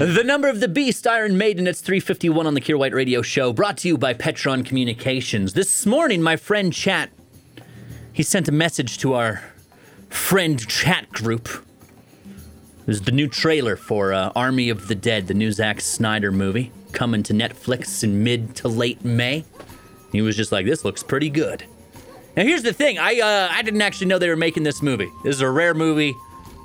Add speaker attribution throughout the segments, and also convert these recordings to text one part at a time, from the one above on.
Speaker 1: The number of the beast, Iron Maiden. It's 351 on the Kier White Radio Show, brought to you by Petron Communications. This morning, my friend Chat, he sent a message to our friend chat group. There's the new trailer for uh, Army of the Dead, the new Zack Snyder movie, coming to Netflix in mid to late May. He was just like, "This looks pretty good." Now, here's the thing: I uh, I didn't actually know they were making this movie. This is a rare movie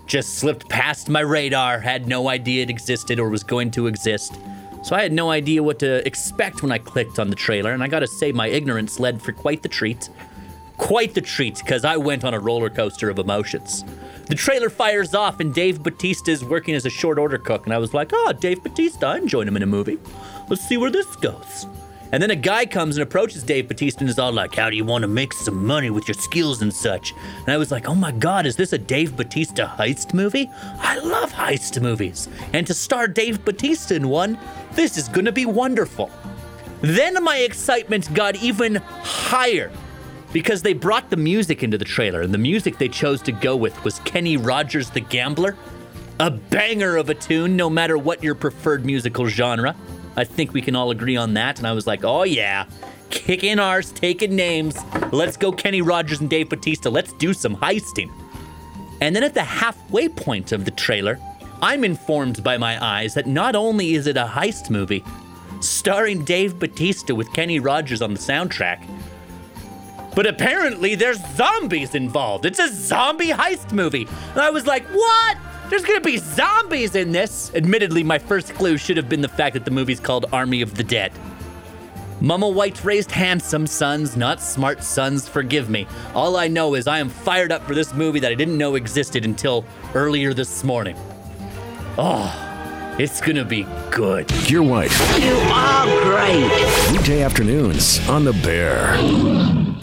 Speaker 1: just slipped past my radar, had no idea it existed or was going to exist. So I had no idea what to expect when I clicked on the trailer, and I gotta say, my ignorance led for quite the treat. Quite the treat, because I went on a roller coaster of emotions. The trailer fires off, and Dave Batista is working as a short order cook, and I was like, oh, Dave Batista, I enjoyed him in a movie. Let's see where this goes. And then a guy comes and approaches Dave Batista and is all like, How do you want to make some money with your skills and such? And I was like, Oh my God, is this a Dave Batista heist movie? I love heist movies. And to star Dave Batista in one, this is going to be wonderful. Then my excitement got even higher because they brought the music into the trailer, and the music they chose to go with was Kenny Rogers the Gambler. A banger of a tune, no matter what your preferred musical genre. I think we can all agree on that. And I was like, oh yeah, kicking ours, taking names. Let's go, Kenny Rogers and Dave Batista. Let's do some heisting. And then at the halfway point of the trailer, I'm informed by my eyes that not only is it a heist movie, starring Dave Batista with Kenny Rogers on the soundtrack, but apparently there's zombies involved. It's a zombie heist movie. And I was like, what? There's gonna be zombies in this. Admittedly, my first clue should have been the fact that the movie's called Army of the Dead. Mama White raised handsome sons, not smart sons, forgive me. All I know is I am fired up for this movie that I didn't know existed until earlier this morning. Oh, it's gonna be good.
Speaker 2: Kier White,
Speaker 3: You are great.
Speaker 2: weekday afternoons on The Bear.